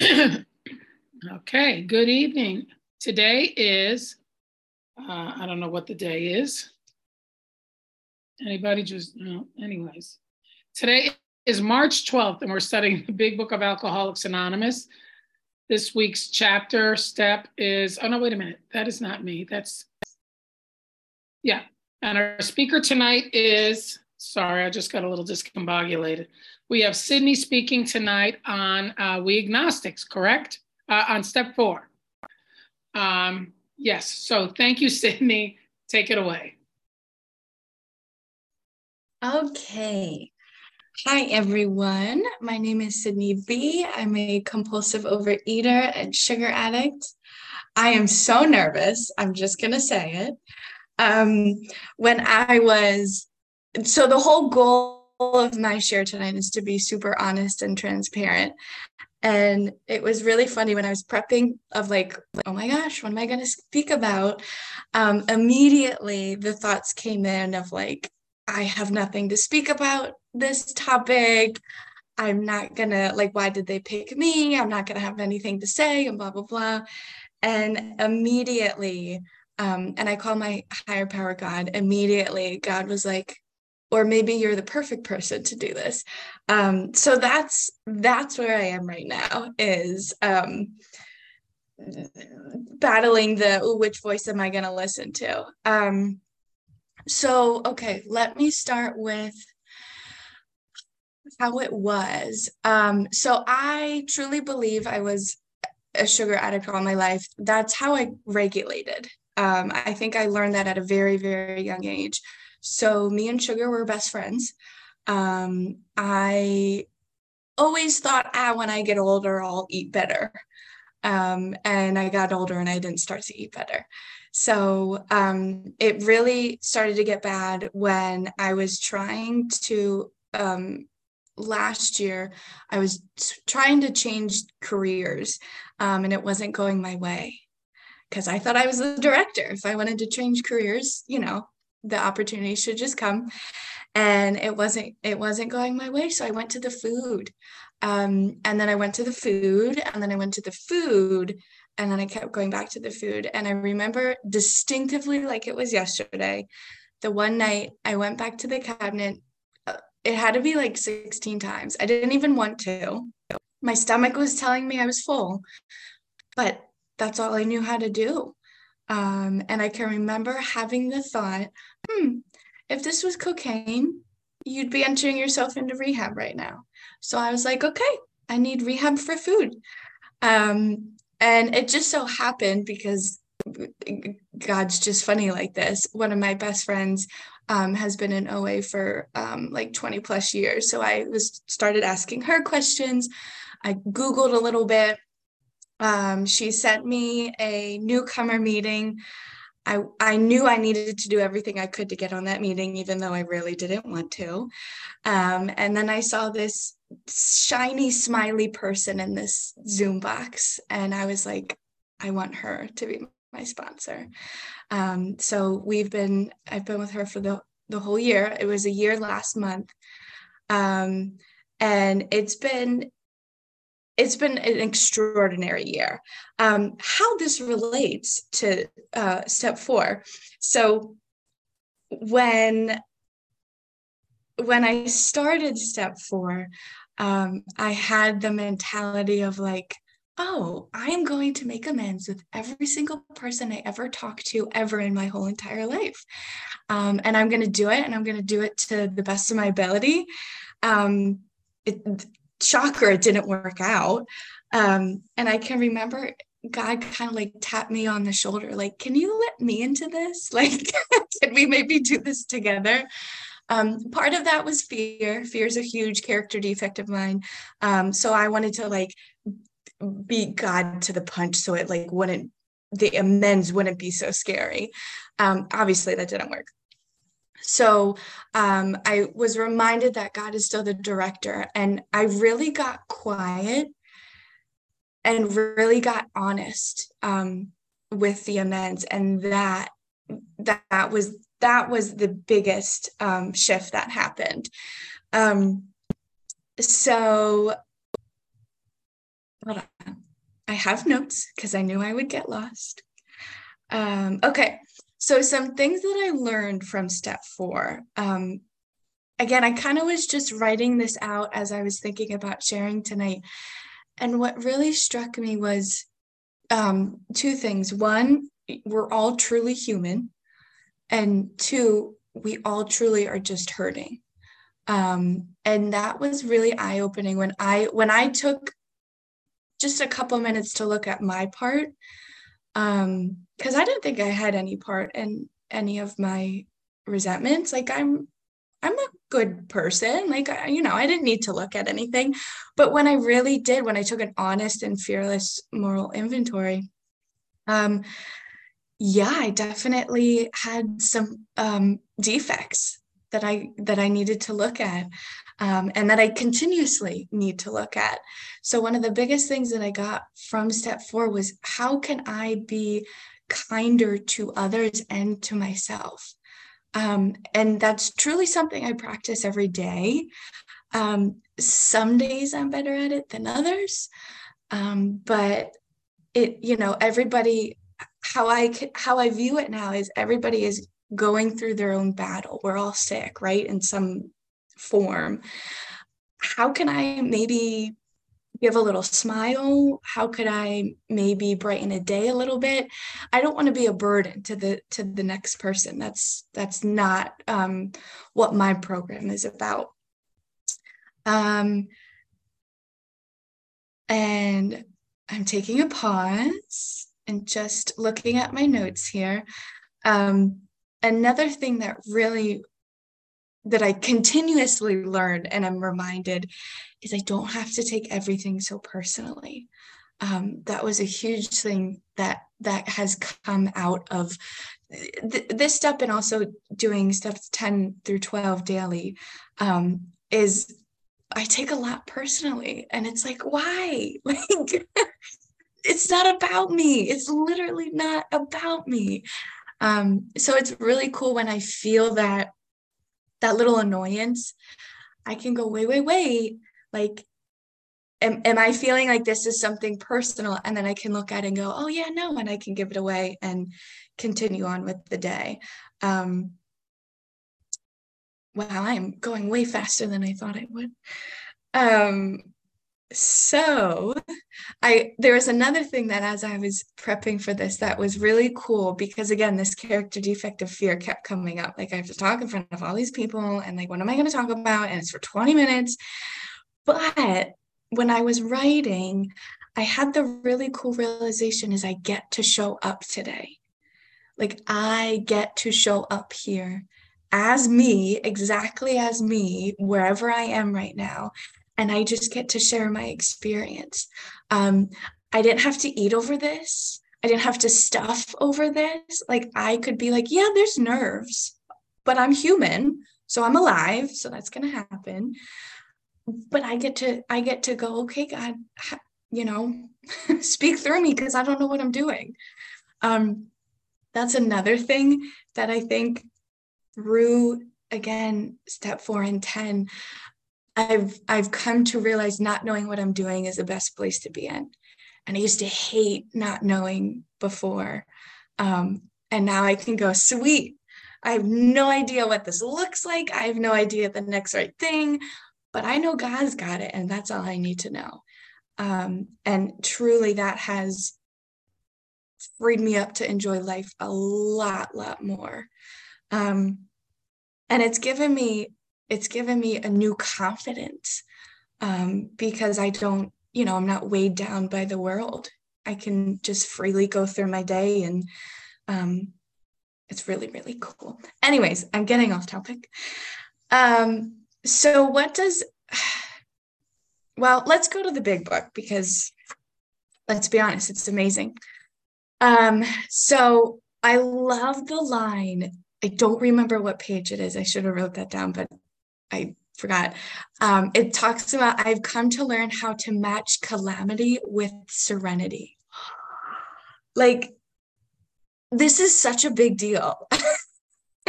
okay, good evening. Today is, uh, I don't know what the day is. Anybody just, no, anyways. Today is March 12th, and we're studying the Big Book of Alcoholics Anonymous. This week's chapter step is, oh no, wait a minute. That is not me. That's, yeah. And our speaker tonight is, sorry, I just got a little discombobulated. We have Sydney speaking tonight on uh, We Agnostics, correct? Uh, on step four. Um, yes, so thank you, Sydney. Take it away. Okay. Hi, everyone. My name is Sydney B. I'm a compulsive overeater and sugar addict. I am so nervous. I'm just going to say it. Um, when I was, so the whole goal of my share tonight is to be super honest and transparent. And it was really funny when I was prepping of like, oh my gosh, what am I going to speak about? Um, immediately the thoughts came in of like, I have nothing to speak about this topic. I'm not gonna like, why did they pick me? I'm not gonna have anything to say and blah blah blah. And immediately, um, and I call my higher power God, immediately God was like, or maybe you're the perfect person to do this. Um, so that's that's where I am right now is um, battling the which voice am I gonna listen to? Um, so, okay, let me start with how it was. Um, so, I truly believe I was a sugar addict all my life. That's how I regulated. Um, I think I learned that at a very, very young age. So, me and sugar were best friends. Um, I always thought, ah, when I get older, I'll eat better. Um, and I got older and I didn't start to eat better. So um, it really started to get bad when I was trying to, um, last year, I was trying to change careers um, and it wasn't going my way because I thought I was the director. If I wanted to change careers, you know, the opportunity should just come and it wasn't it wasn't going my way so i went to the food um, and then i went to the food and then i went to the food and then I kept going back to the food. And I remember distinctively, like it was yesterday, the one night I went back to the cabinet. Uh, it had to be like 16 times. I didn't even want to. My stomach was telling me I was full, but that's all I knew how to do. Um, and I can remember having the thought, hmm, if this was cocaine, you'd be entering yourself into rehab right now. So I was like, okay, I need rehab for food. Um, and it just so happened because God's just funny like this. One of my best friends um, has been in OA for um, like 20 plus years. So I was started asking her questions. I Googled a little bit. Um, she sent me a newcomer meeting. I, I knew I needed to do everything I could to get on that meeting, even though I really didn't want to. Um, and then I saw this shiny, smiley person in this Zoom box. And I was like, I want her to be my sponsor. Um, so we've been, I've been with her for the, the whole year. It was a year last month. Um, and it's been it's been an extraordinary year. Um, how this relates to uh, step four. So when when I started step four, um, I had the mentality of like, oh, I am going to make amends with every single person I ever talked to ever in my whole entire life. Um, and I'm going to do it and I'm going to do it to the best of my ability. Um, it, it didn't work out. Um, and I can remember God kind of like tapped me on the shoulder, like, can you let me into this? Like, can we maybe do this together? Um, part of that was fear. Fear is a huge character defect of mine. Um, so I wanted to like beat God to the punch so it like wouldn't, the amends wouldn't be so scary. Um, obviously, that didn't work. So um, I was reminded that God is still the director, and I really got quiet and really got honest um, with the amends, and that that, that was that was the biggest um, shift that happened. Um, so, hold on. I have notes because I knew I would get lost. Um, okay, so some things that I learned from step four. Um, again, I kind of was just writing this out as I was thinking about sharing tonight. And what really struck me was um, two things. One, we're all truly human. And two, we all truly are just hurting. Um, and that was really eye-opening when I when I took just a couple minutes to look at my part. Um, because I didn't think I had any part in any of my resentments. Like I'm I'm a good person. Like, I, you know, I didn't need to look at anything. But when I really did, when I took an honest and fearless moral inventory, um, yeah, I definitely had some um, defects that I that I needed to look at, um, and that I continuously need to look at. So one of the biggest things that I got from step four was how can I be kinder to others and to myself um, and that's truly something I practice every day. Um, some days I'm better at it than others. Um, but it, you know, everybody, how I how I view it now is everybody is going through their own battle. We're all sick, right? In some form. How can I maybe give a little smile? How could i maybe brighten a day a little bit? I don't want to be a burden to the to the next person. That's that's not um, what my program is about. Um, and i'm taking a pause and just looking at my notes here. Um, another thing that really that I continuously learn and I'm reminded is I don't have to take everything so personally. Um, that was a huge thing that that has come out of th- this step and also doing steps 10 through 12 daily um, is I take a lot personally and it's like why? Like it's not about me. It's literally not about me. Um, so it's really cool when I feel that that little annoyance, I can go, wait, wait, wait. Like, am, am I feeling like this is something personal? And then I can look at it and go, oh, yeah, no. And I can give it away and continue on with the day. Um, wow, I'm going way faster than I thought I would. Um, so i there was another thing that as i was prepping for this that was really cool because again this character defect of fear kept coming up. Like i have to talk in front of all these people and like what am i going to talk about? And it's for 20 minutes. But when i was writing i had the really cool realization is i get to show up today. Like i get to show up here as me exactly as me wherever i am right now and I just get to share my experience. Um, I didn't have to eat over this. I didn't have to stuff over this. Like I could be like, yeah, there's nerves, but I'm human, so I'm alive, so that's gonna happen. But I get to I get to go, okay, God, you know, speak through me because I don't know what I'm doing. Um, that's another thing that I think through again step four and 10 I've I've come to realize not knowing what I'm doing is the best place to be in. And I used to hate not knowing before. Um, and now I can go, sweet. I have no idea what this looks like. I have no idea the next right thing, but I know God's got it, and that's all I need to know. Um, and truly, that has freed me up to enjoy life a lot, lot more. Um, and it's given me it's given me a new confidence um, because I don't, you know, I'm not weighed down by the world. I can just freely go through my day and um, it's really, really cool. Anyways, I'm getting off topic. Um, so, what does, well, let's go to the big book because let's be honest, it's amazing. Um, so, I love the line. I don't remember what page it is. I should have wrote that down, but I forgot. Um, it talks about I've come to learn how to match calamity with serenity. Like, this is such a big deal.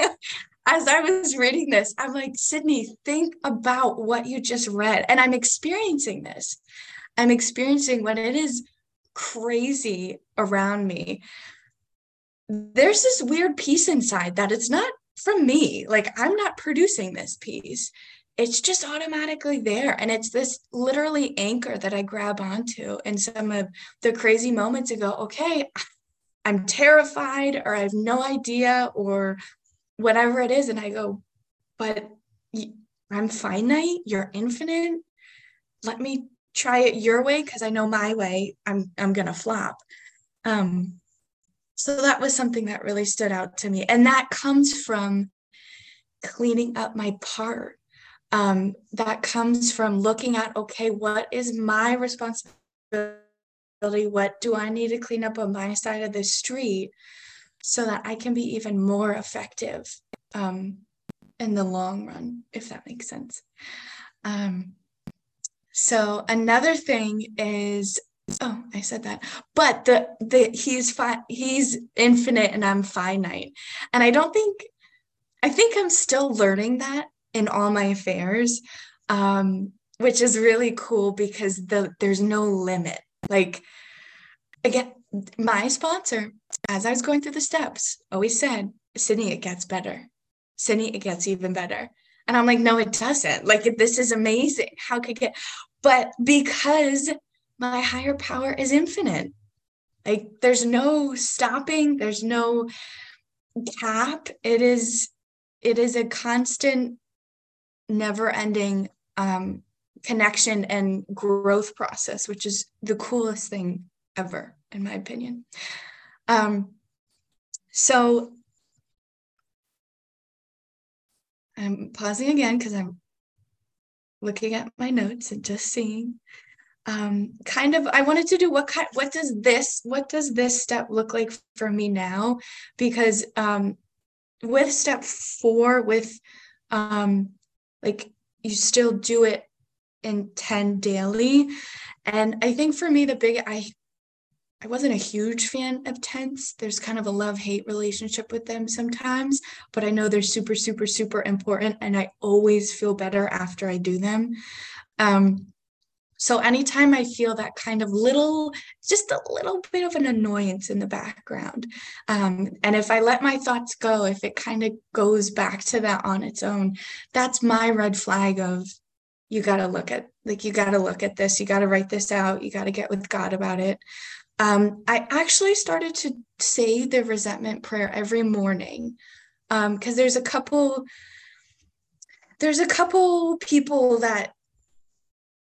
As I was reading this, I'm like, Sydney, think about what you just read. And I'm experiencing this. I'm experiencing when it is crazy around me, there's this weird peace inside that it's not from me. Like I'm not producing this peace. It's just automatically there. And it's this literally anchor that I grab onto in some of the crazy moments and go, okay, I'm terrified or I have no idea or whatever it is. And I go, but I'm finite, you're infinite. Let me try it your way because I know my way I'm I'm gonna flop. Um, so that was something that really stood out to me. And that comes from cleaning up my part. Um, that comes from looking at, okay, what is my responsibility? What do I need to clean up on my side of the street so that I can be even more effective um, in the long run, if that makes sense. Um, so another thing is, oh, I said that, but the the he's fi- he's infinite and I'm finite, and I don't think, I think I'm still learning that in all my affairs, um, which is really cool because the there's no limit. Like, again, my sponsor, as I was going through the steps, always said, Sydney, it gets better. Sydney, it gets even better. And I'm like, no, it doesn't. Like, this is amazing. How could get, but because my higher power is infinite, like, there's no stopping, there's no cap. It is, it is a constant, never ending um, connection and growth process, which is the coolest thing ever, in my opinion. Um, so I'm pausing again because I'm looking at my notes and just seeing. Um, kind of, I wanted to do what kind, what does this, what does this step look like for me now? Because um, with step four, with um, like you still do it in 10 daily. And I think for me, the big, I I wasn't a huge fan of tenths. There's kind of a love hate relationship with them sometimes, but I know they're super, super, super important. And I always feel better after I do them. Um, so anytime I feel that kind of little, just a little bit of an annoyance in the background, um, and if I let my thoughts go, if it kind of goes back to that on its own, that's my red flag of you got to look at, like, you got to look at this, you got to write this out, you got to get with God about it. Um, I actually started to say the resentment prayer every morning because um, there's a couple there's a couple people that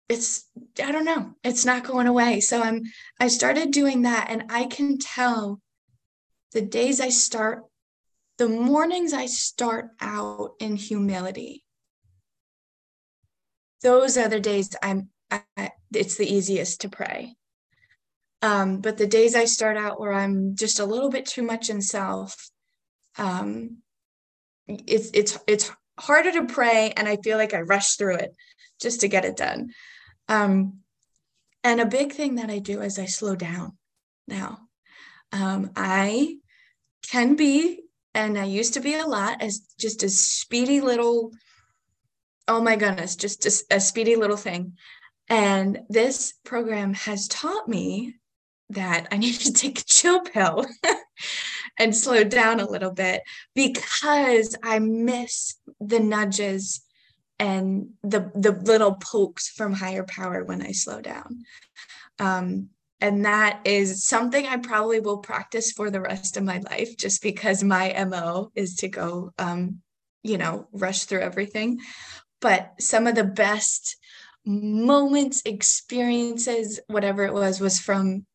it's i don't know it's not going away. So i'm i started doing that and i can tell the days i start the mornings i start out in humility. Those are the days i'm I, it's the easiest to pray. Um, but the days I start out where I'm just a little bit too much in self, um, it's it's it's harder to pray, and I feel like I rush through it just to get it done. Um, and a big thing that I do is I slow down now. Um, I can be, and I used to be a lot, as just a speedy little, oh my goodness, just a, a speedy little thing. And this program has taught me that I need to take a chill pill and slow down a little bit because I miss the nudges and the the little pokes from higher power when I slow down. Um, and that is something I probably will practice for the rest of my life just because my MO is to go um, you know, rush through everything. But some of the best moments, experiences, whatever it was, was from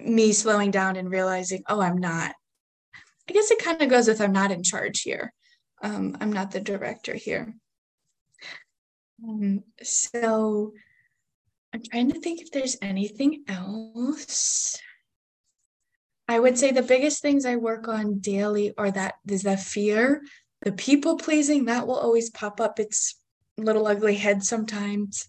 me slowing down and realizing, oh, I'm not. I guess it kind of goes with I'm not in charge here. Um, I'm not the director here. Um, so I'm trying to think if there's anything else. I would say the biggest things I work on daily are that is that fear, the people pleasing, that will always pop up its little ugly head sometimes.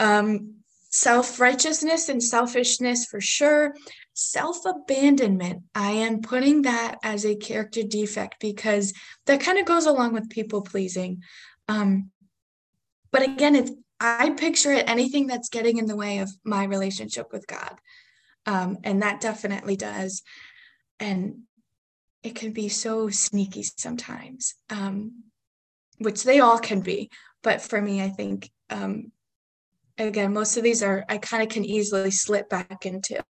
Um, self righteousness and selfishness for sure. Self abandonment, I am putting that as a character defect because that kind of goes along with people pleasing. Um, but again, it's I picture it anything that's getting in the way of my relationship with God. Um, and that definitely does. And it can be so sneaky sometimes, um, which they all can be. But for me, I think, um, again, most of these are, I kind of can easily slip back into.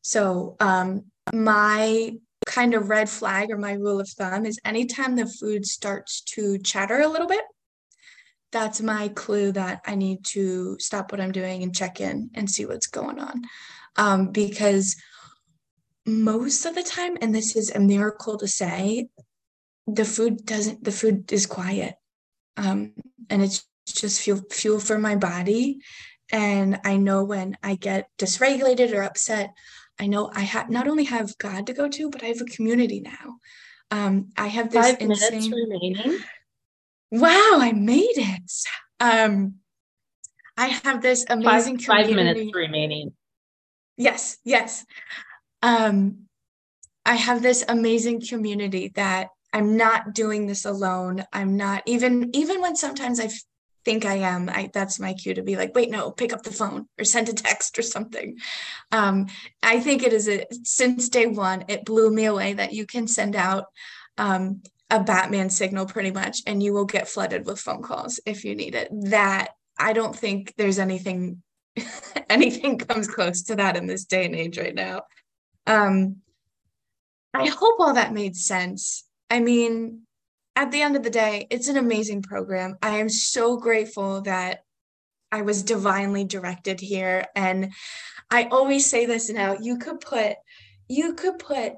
So um, my kind of red flag or my rule of thumb is anytime the food starts to chatter a little bit, that's my clue that I need to stop what I'm doing and check in and see what's going on. Um, because most of the time, and this is a miracle to say, the food doesn't, the food is quiet. Um, and it's just fuel, fuel for my body. And I know when I get dysregulated or upset, I know I have not only have God to go to, but I have a community now. Um, I have this five insane... remaining. Wow, I made it. Um, I have this amazing five, five minutes remaining. Yes, yes. Um, I have this amazing community that I'm not doing this alone. I'm not even even when sometimes I think I am, I, that's my cue to be like, wait, no, pick up the phone or send a text or something. Um, I think it is a, since day one, it blew me away that you can send out um, a Batman signal pretty much, and you will get flooded with phone calls if you need it. That I don't think there's anything, anything comes close to that in this day and age right now. Um, I hope all that made sense. I mean, at the end of the day, it's an amazing program. I am so grateful that I was divinely directed here. And I always say this now, you could put, you could put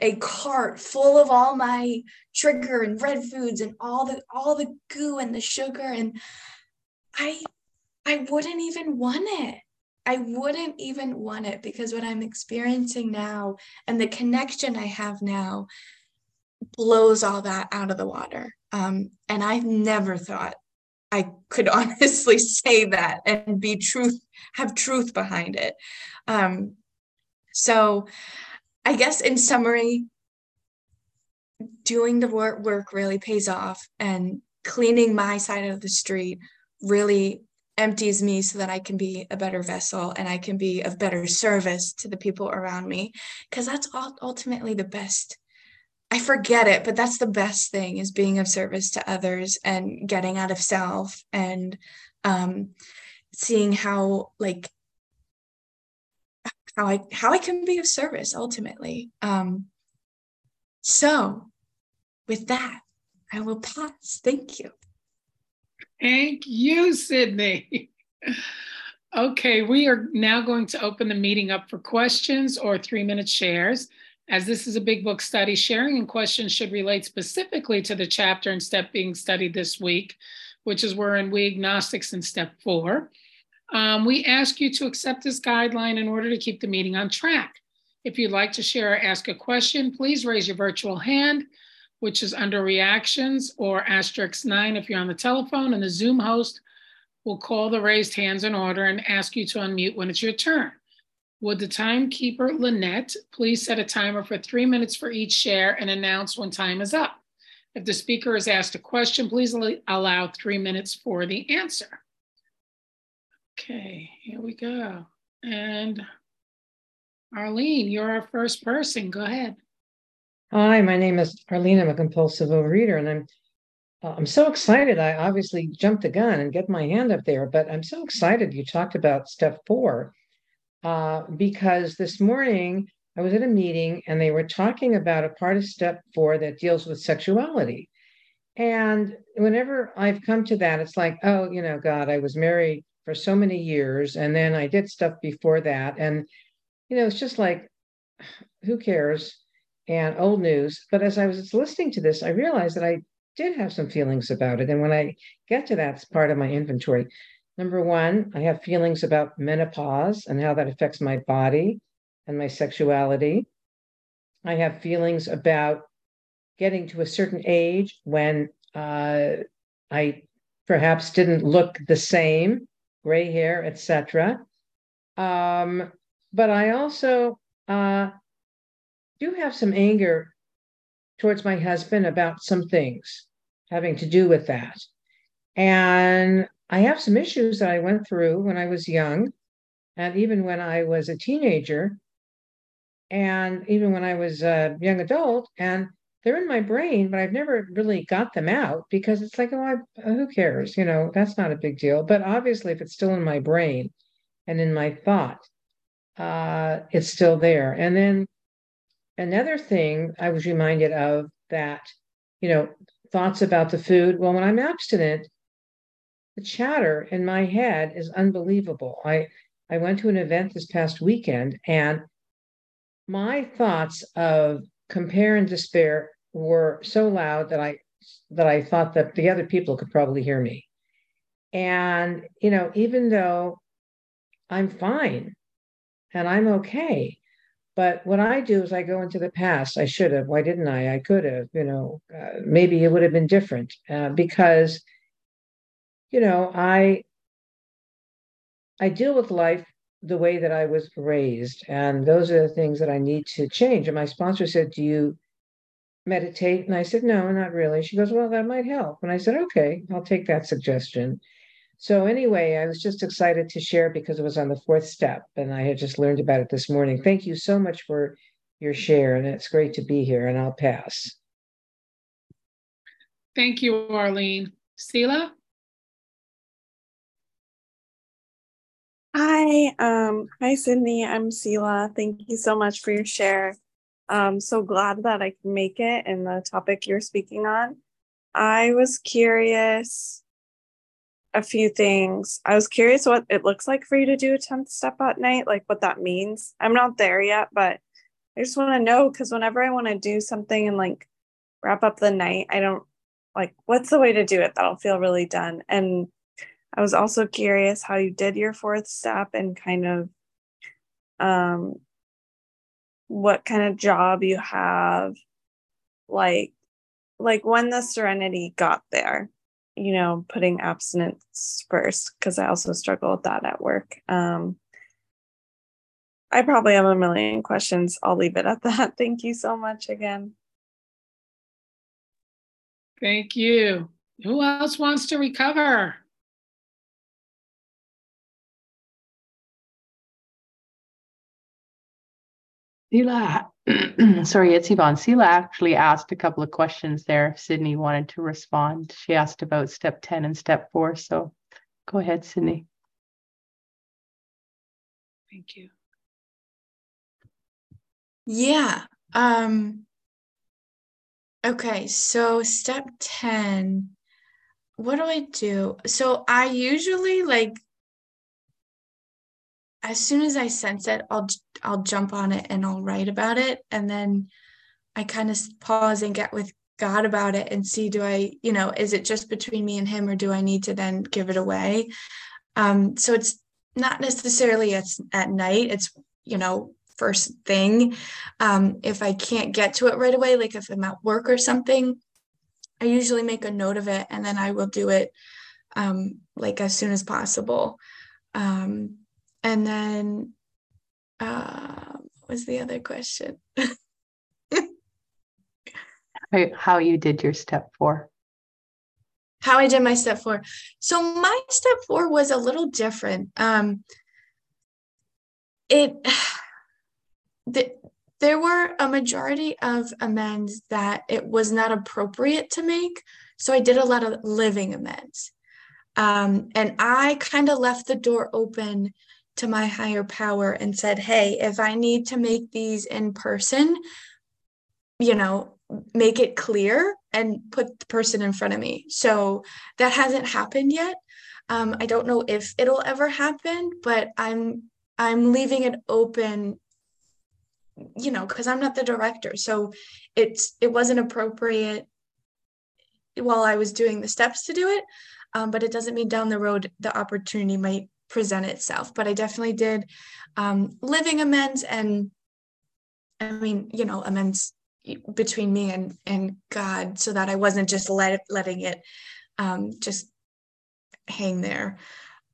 a cart full of all my trigger and red foods and all the all the goo and the sugar and I I wouldn't even want it. I wouldn't even want it because what I'm experiencing now and the connection I have now blows all that out of the water. Um, and I never thought I could honestly say that and be truth, have truth behind it. Um, so I guess in summary, doing the work, really pays off and cleaning my side of the street really empties me so that I can be a better vessel and I can be of better service to the people around me because that's ultimately the best. I forget it, but that's the best thing is being of service to others and getting out of self and um, seeing how like how I how I can be of service ultimately. Um, so with that, I will pass. Thank you. Thank you, Sydney. okay, we are now going to open the meeting up for questions or three minute shares. As this is a big book study, sharing and questions should relate specifically to the chapter and step being studied this week, which is we're in We Agnostics in step four. Um, we ask you to accept this guideline in order to keep the meeting on track. If you'd like to share or ask a question, please raise your virtual hand, which is under reactions or asterisk nine if you're on the telephone, and the Zoom host will call the raised hands in order and ask you to unmute when it's your turn. Would the timekeeper, Lynette, please set a timer for three minutes for each share and announce when time is up? If the speaker is asked a question, please allow three minutes for the answer. Okay, here we go. And Arlene, you're our first person. Go ahead. Hi, my name is Arlene. I'm a compulsive overeater, and I'm uh, I'm so excited. I obviously jumped the gun and get my hand up there, but I'm so excited you talked about step four uh, because this morning I was at a meeting and they were talking about a part of step four that deals with sexuality. And whenever I've come to that, it's like, oh, you know, God, I was married for so many years and then I did stuff before that. And, you know, it's just like, who cares? And old news. But as I was listening to this, I realized that I did have some feelings about it. And when I get to that part of my inventory, Number one, I have feelings about menopause and how that affects my body and my sexuality. I have feelings about getting to a certain age when uh, I perhaps didn't look the same, gray hair, etc. Um, but I also uh, do have some anger towards my husband about some things having to do with that. And I have some issues that I went through when I was young and even when I was a teenager and even when I was a young adult, and they're in my brain, but I've never really got them out because it's like, oh, I, who cares? You know, that's not a big deal. But obviously, if it's still in my brain and in my thought, uh, it's still there. And then another thing I was reminded of that, you know, thoughts about the food. Well, when I'm abstinent, the chatter in my head is unbelievable. I I went to an event this past weekend and my thoughts of compare and despair were so loud that I that I thought that the other people could probably hear me. And you know, even though I'm fine and I'm okay, but what I do is I go into the past. I should have. Why didn't I? I could have. You know, uh, maybe it would have been different uh, because, you know, I I deal with life the way that I was raised. And those are the things that I need to change. And my sponsor said, Do you meditate? And I said, No, not really. She goes, Well, that might help. And I said, Okay, I'll take that suggestion. So, anyway, I was just excited to share because it was on the fourth step and I had just learned about it this morning. Thank you so much for your share. And it's great to be here. And I'll pass. Thank you, Arlene. Sela? Hi, um, hi Sydney. I'm Sela. Thank you so much for your share. I'm so glad that I can make it in the topic you're speaking on. I was curious a few things. I was curious what it looks like for you to do a 10th step at night, like what that means. I'm not there yet, but I just want to know because whenever I want to do something and like wrap up the night, I don't like what's the way to do it that'll feel really done. And I was also curious how you did your fourth step and kind of um, what kind of job you have, like like when the serenity got there, you know, putting abstinence first because I also struggle with that at work. Um, I probably have a million questions. I'll leave it at that. Thank you so much again. Thank you. Who else wants to recover? Sela, sorry, it's Yvonne. Sela actually asked a couple of questions there. If Sydney wanted to respond. She asked about step 10 and step four. So go ahead, Sydney. Thank you. Yeah. Um, okay. So step 10, what do I do? So I usually like as soon as I sense it, I'll I'll jump on it and I'll write about it, and then I kind of pause and get with God about it and see do I you know is it just between me and Him or do I need to then give it away? Um, so it's not necessarily at at night. It's you know first thing. Um, if I can't get to it right away, like if I'm at work or something, I usually make a note of it and then I will do it um, like as soon as possible. Um, and then, uh, what was the other question? how you did your step four. How I did my step four. So my step four was a little different. Um, it the, there were a majority of amends that it was not appropriate to make. So I did a lot of living amends. Um, and I kind of left the door open to my higher power and said, Hey, if I need to make these in person, you know, make it clear and put the person in front of me. So that hasn't happened yet. Um, I don't know if it'll ever happen, but I'm I'm leaving it open, you know, because I'm not the director. So it's it wasn't appropriate while I was doing the steps to do it. Um, but it doesn't mean down the road the opportunity might present itself. But I definitely did um, living amends and I mean, you know, amends between me and and God, so that I wasn't just let letting it um, just hang there.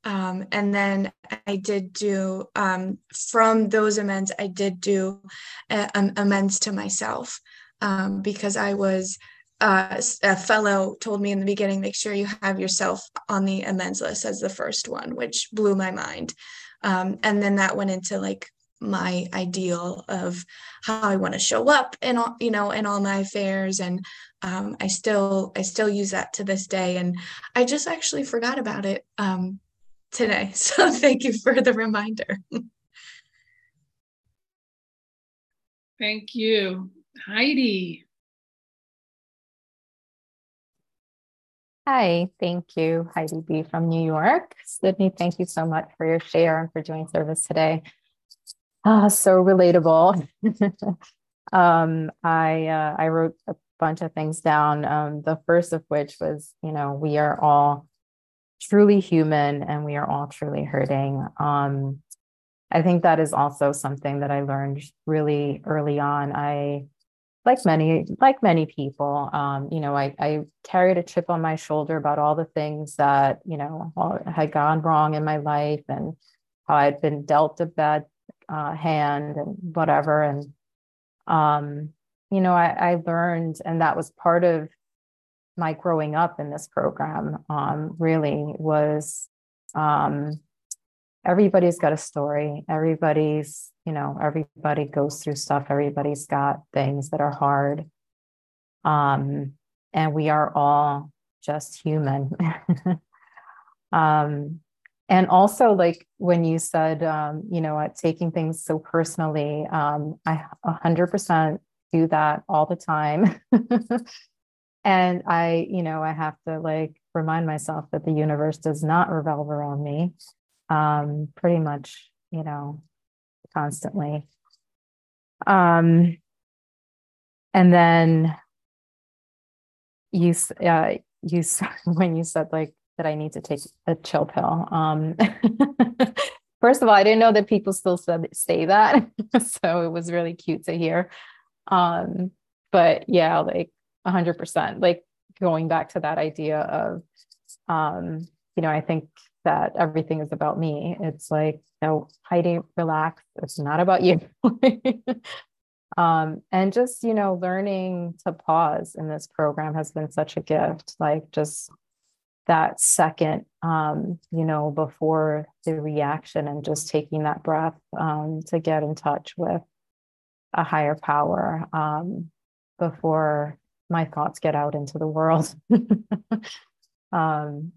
Um, and then I did do um, from those amends, I did do uh, amends to myself um, because I was uh, a fellow told me in the beginning, make sure you have yourself on the amends list as the first one, which blew my mind. Um, and then that went into like my ideal of how I want to show up in all, you know, in all my affairs. And um, I still, I still use that to this day. And I just actually forgot about it um, today. So thank you for the reminder. Thank you. Heidi. Hi, thank you, Heidi B. from New York. Sydney, thank you so much for your share and for doing service today. Ah, so relatable. um, I uh, I wrote a bunch of things down. Um, the first of which was, you know, we are all truly human and we are all truly hurting. Um, I think that is also something that I learned really early on. I like many like many people um, you know I, I carried a chip on my shoulder about all the things that you know had gone wrong in my life and how i'd been dealt a bad uh, hand and whatever. And um, you know I, I learned and that was part of my growing up in this program um, really was um, everybody's got a story. Everybody's you know everybody goes through stuff everybody's got things that are hard. Um and we are all just human. Um and also like when you said um you know at taking things so personally um i 100% do that all the time. And i you know i have to like remind myself that the universe does not revolve around me. Um, pretty much, you know, constantly. Um, and then you, uh, you when you said like that I need to take a chill pill. Um, first of all, I didn't know that people still said say that, so it was really cute to hear. Um, but yeah, like hundred percent, like going back to that idea of, um, you know, I think that everything is about me. It's like, you no, Heidi, relax. It's not about you. um, and just, you know, learning to pause in this program has been such a gift. Like just that second, um, you know, before the reaction and just taking that breath um, to get in touch with a higher power um, before my thoughts get out into the world. um,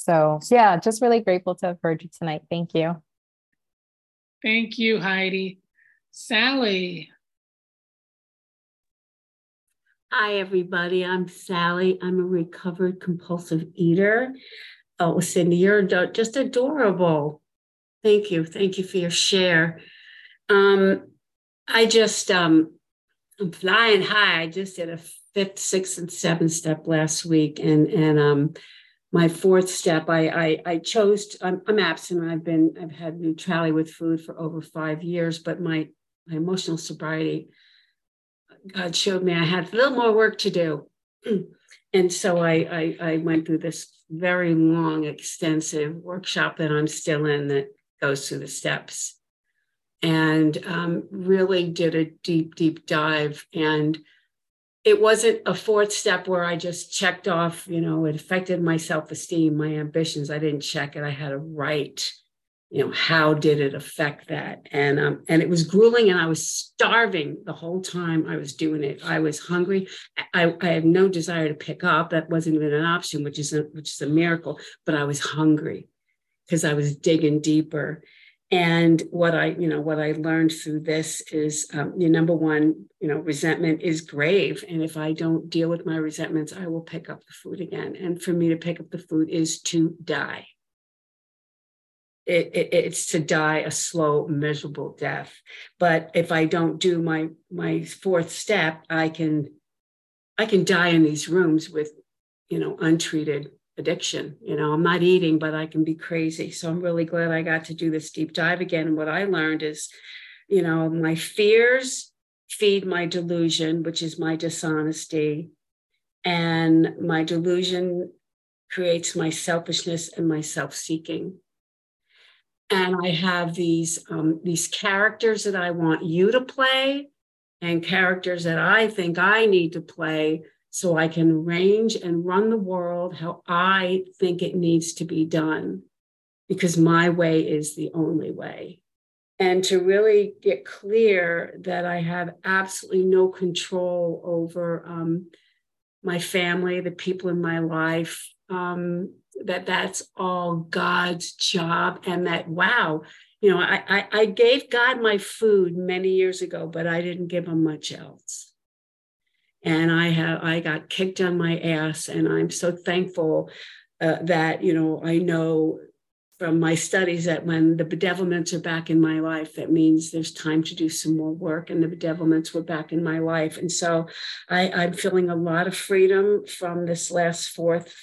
so, yeah, just really grateful to have heard you tonight. Thank you. Thank you, Heidi. Sally. Hi, everybody. I'm Sally. I'm a recovered compulsive eater. Oh, Cindy, you're just adorable. Thank you. Thank you for your share. Um, I just, um, I'm flying high. I just did a fifth, sixth, and seventh step last week, and and um, my fourth step, I, I, I chose, to, I'm, I'm absent. I've been, I've had neutrality with food for over five years, but my, my emotional sobriety, God showed me I had a little more work to do. and so I, I, I went through this very long, extensive workshop that I'm still in that goes through the steps and um, really did a deep, deep dive. And it wasn't a fourth step where I just checked off, you know, it affected my self esteem, my ambitions. I didn't check it. I had to write, you know, how did it affect that? And um, and it was grueling, and I was starving the whole time I was doing it. I was hungry. I, I had no desire to pick up. That wasn't even an option, which is a, which is a miracle. But I was hungry because I was digging deeper and what i you know what i learned through this is um, you number one you know resentment is grave. And if i don't deal with my resentments i will pick up the food again. And for me to pick up the food is to die. It, it, it's to die a slow miserable death. But if i don't do my my fourth step i can i can die in these rooms with you know untreated addiction. You know, I'm not eating, but I can be crazy. So I'm really glad I got to do this deep dive again. And what I learned is, you know, my fears feed my delusion, which is my dishonesty. And my delusion creates my selfishness and my self-seeking. And I have these um, these characters that I want you to play, and characters that I think I need to play so I can range and run the world how I think it needs to be done because my way is the only way. and to really get clear that I have absolutely no control over um, my family, the people in my life, um, that that's all God's job, and that wow, you know, I, I, I gave God my food many years ago, but I didn't give him much else. And I have I got kicked on my ass, and I'm so thankful uh, that you know I know from my studies that when the bedevilments are back in my life, that means there's time to do some more work, and the bedevilments were back in my life. And so I, I'm feeling a lot of freedom from this last fourth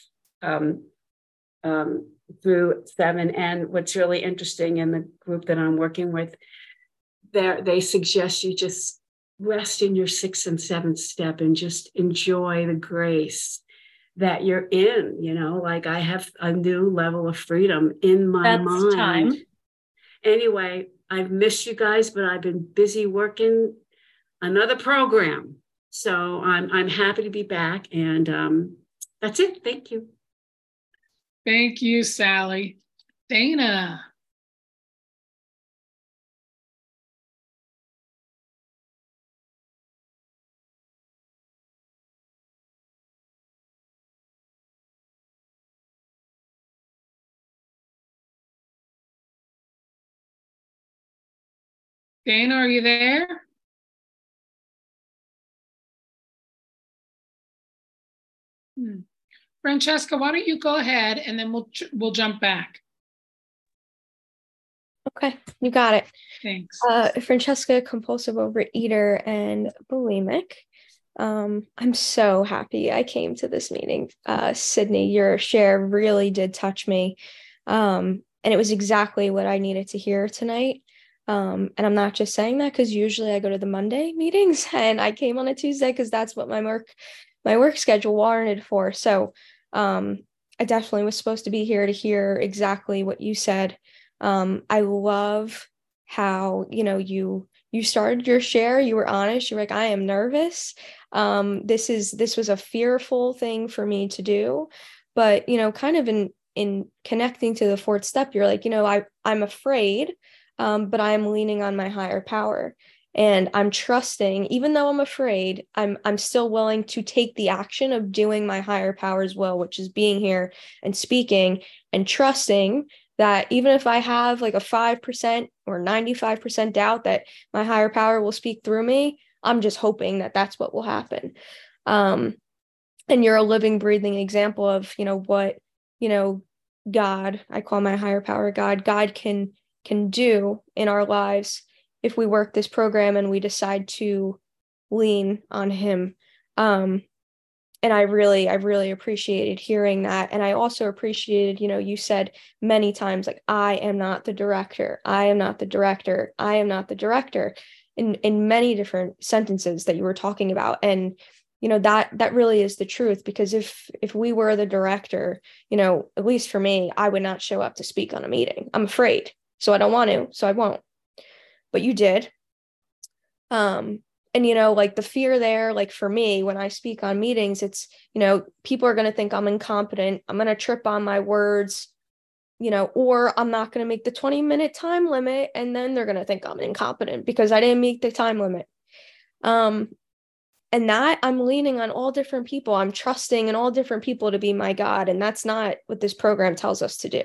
um, um, through seven. And what's really interesting in the group that I'm working with, there they suggest you just rest in your sixth and seventh step and just enjoy the grace that you're in. You know, like I have a new level of freedom in my That's mind. Time. Anyway, I've missed you guys, but I've been busy working another program. So I'm I'm happy to be back, and um, that's it. Thank you. Thank you, Sally. Dana. Dana, are you there? Hmm. Francesca, why don't you go ahead and then we'll we'll jump back. Okay, you got it. Thanks. Uh, Francesca, compulsive overeater and bulimic. Um, I'm so happy I came to this meeting. Uh, Sydney, your share really did touch me. Um, and it was exactly what I needed to hear tonight. Um, and I'm not just saying that because usually I go to the Monday meetings and I came on a Tuesday because that's what my work my work schedule warranted for. So um, I definitely was supposed to be here to hear exactly what you said. Um, I love how you know you you started your share. You were honest. You're like, I am nervous. Um, this is this was a fearful thing for me to do, but you know, kind of in in connecting to the fourth step, you're like, you know, I I'm afraid, um, but I am leaning on my higher power. And i'm trusting even though i'm afraid i'm i'm still willing to take the action of doing my higher powers will which is being here and speaking and trusting that even if i have like a 5% or 95% doubt that my higher power will speak through me i'm just hoping that that's what will happen. Um and you're a living breathing example of you know what you know god i call my higher power god. God can can do in our lives if we work this program and we decide to lean on him. Um and i really i really appreciated hearing that. And i also appreciated you know you said many times like i am not the director. I am not the director. I am not the director in in many different sentences that you were talking about. And you know that that really is the truth because if if we were the director you know at least for me i would not show up to speak on a meeting. I'm afraid so i don't want to so i won't but you did. Um, and you know, like the fear there, like for me, when I speak on meetings, it's you know, people are going to think I'm incompetent. I'm going to trip on my words, you know, or I'm not going to make the 20 minute time limit, and then they're going to think I'm incompetent because I didn't meet the time limit. Um, and that I'm leaning on all different people. I'm trusting in all different people to be my God, and that's not what this program tells us to do.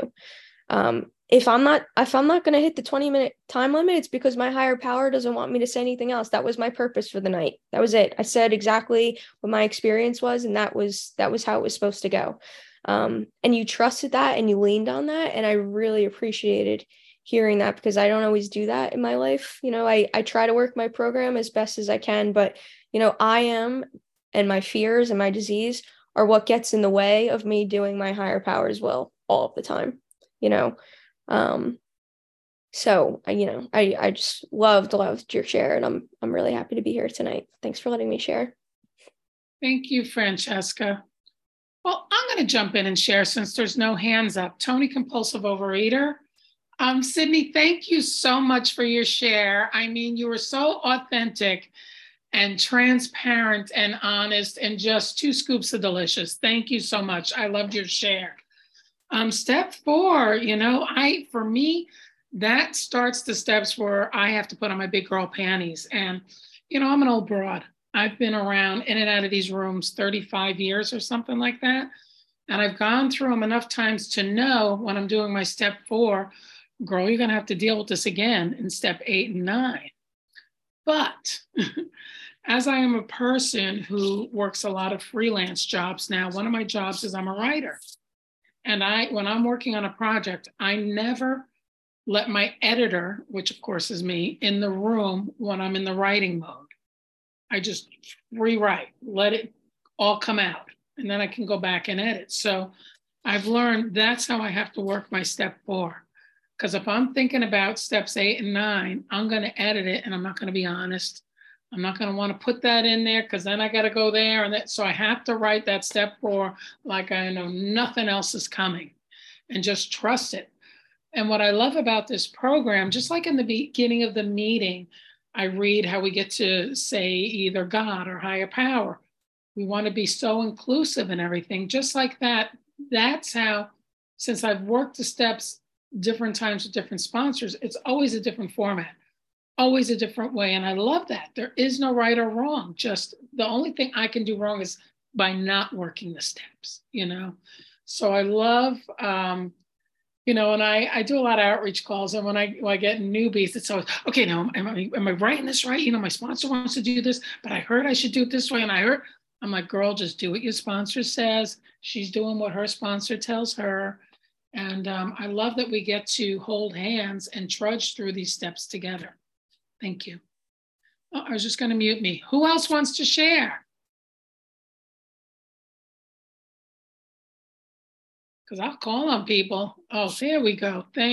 Um, if I'm not if I'm not going to hit the 20 minute time limit, it's because my higher power doesn't want me to say anything else. That was my purpose for the night. That was it. I said exactly what my experience was, and that was that was how it was supposed to go. Um, and you trusted that and you leaned on that, and I really appreciated hearing that because I don't always do that in my life. You know, I I try to work my program as best as I can, but you know, I am and my fears and my disease are what gets in the way of me doing my higher powers will all of the time. You know, um, so I, you know, I I just loved loved your share, and I'm I'm really happy to be here tonight. Thanks for letting me share. Thank you, Francesca. Well, I'm going to jump in and share since there's no hands up. Tony, compulsive overeater. Um, Sydney, thank you so much for your share. I mean, you were so authentic and transparent and honest and just two scoops of delicious. Thank you so much. I loved your share. Um, step four, you know, I for me, that starts the steps where I have to put on my big girl panties. And, you know, I'm an old broad. I've been around in and out of these rooms 35 years or something like that. And I've gone through them enough times to know when I'm doing my step four, girl, you're going to have to deal with this again in step eight and nine. But as I am a person who works a lot of freelance jobs now, one of my jobs is I'm a writer. And I, when I'm working on a project, I never let my editor, which of course is me, in the room when I'm in the writing mode. I just rewrite, let it all come out, and then I can go back and edit. So I've learned that's how I have to work my step four. Because if I'm thinking about steps eight and nine, I'm going to edit it and I'm not going to be honest. I'm not going to want to put that in there because then I got to go there. And that, so I have to write that step four like I know nothing else is coming and just trust it. And what I love about this program, just like in the beginning of the meeting, I read how we get to say either God or higher power. We want to be so inclusive in everything. Just like that, that's how, since I've worked the steps different times with different sponsors, it's always a different format, always a different way. And I love that. There is no right or wrong. Just the only thing I can do wrong is by not working the steps, you know? So I love, um, you know, and I, I do a lot of outreach calls. And when I, when I get newbies, it's always, okay, now, am I, am I writing this right? You know, my sponsor wants to do this, but I heard I should do it this way. And I heard, I'm like, girl, just do what your sponsor says. She's doing what her sponsor tells her. And um, I love that we get to hold hands and trudge through these steps together. Thank you. Oh, I was just going to mute me. Who else wants to share? Because I'll call on people. Oh, there we go. Thank